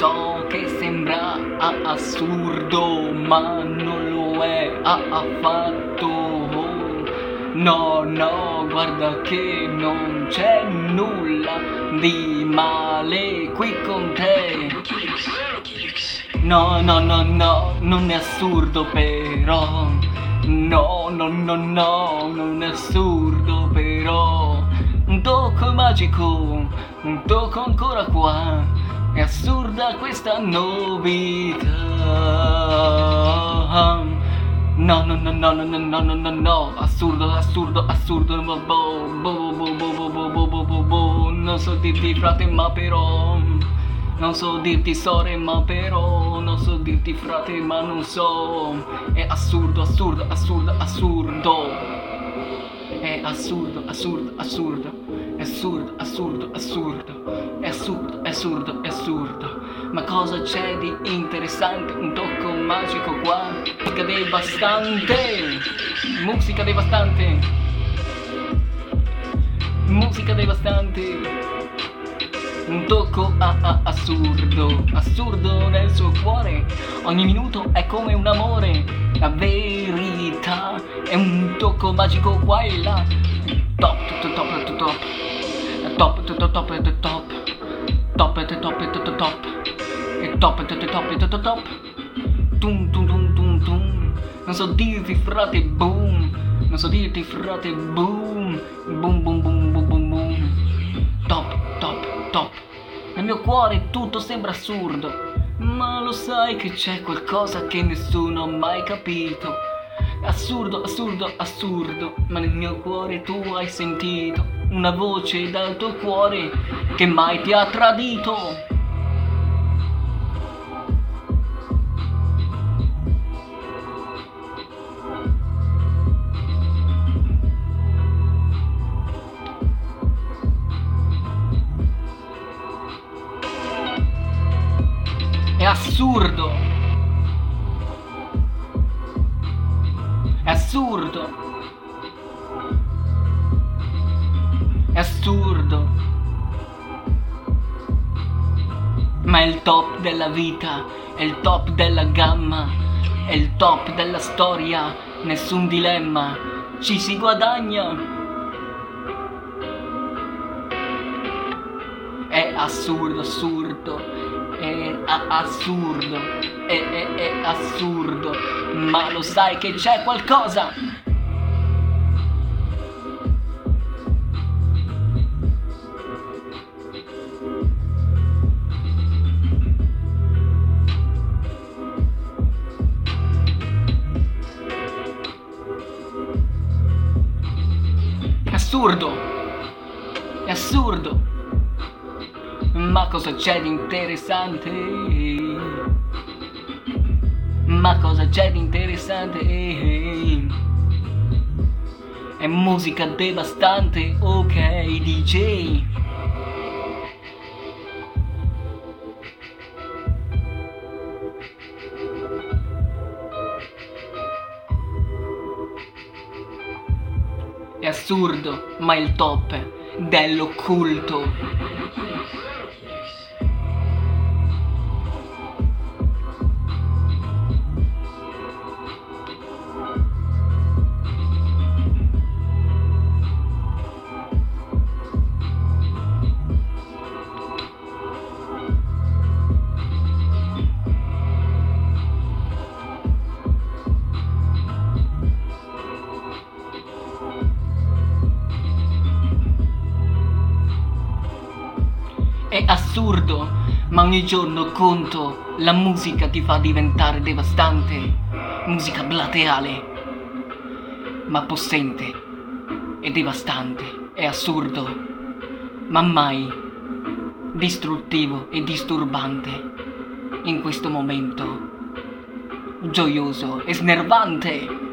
So che sembra assurdo, ma non lo è affatto. No, no, guarda che non c'è nulla di male qui con te. No, no, no, no, non è assurdo però. No, no, no, no, non è assurdo però. Un tocco magico, un tocco ancora qua. È assurda questa novità. No, no, no, no, no, no, no, no, no, no, assurdo, assurdo, assurdo, bo, bo, bo, bo, bo, bo, bo, bo, bo, bo, bo, non so dirti frate ma però, non so dirti sore ma però, non so dirti frate ma non so, è assurdo, assurdo, assurdo, assurdo, è assurdo, assurdo, assurdo, è assurdo, assurdo, assurdo, è assurdo, è assurdo, è assurdo. Ma cosa c'è di interessante? Un tocco magico qua? Musica devastante! Musica devastante! Musica devastante! Un tocco a, a, assurdo, assurdo nel suo cuore. Ogni minuto è come un amore. La verità è un tocco magico qua e là. Top, top, top, top, top. Top, top, top, top, top e top, top, top, top, top, tum, tum, tum, tum, tum. Non so dirti frate boom, non so dirti frate boom, boom, boom, boom, boom, boom, boom. Top, top, top. Nel mio cuore tutto sembra assurdo, ma lo sai che c'è qualcosa che nessuno ha mai capito. Assurdo, assurdo, assurdo, ma nel mio cuore tu hai sentito una voce dal tuo cuore che mai ti ha tradito. Assurdo. Assurdo. È assurdo. Ma è il top della vita, è il top della gamma, è il top della storia, nessun dilemma, ci si guadagna. È assurdo, assurdo è assurdo, è, è, è assurdo, ma lo sai che c'è qualcosa? Assurdo, è assurdo. Ma cosa c'è di interessante? Ma cosa c'è di interessante? È musica devastante, ok DJ. È assurdo, ma il top dell'occulto. È assurdo, ma ogni giorno conto la musica ti fa diventare devastante. Musica plateale, ma possente e devastante. È assurdo, ma mai distruttivo e disturbante. In questo momento gioioso e snervante.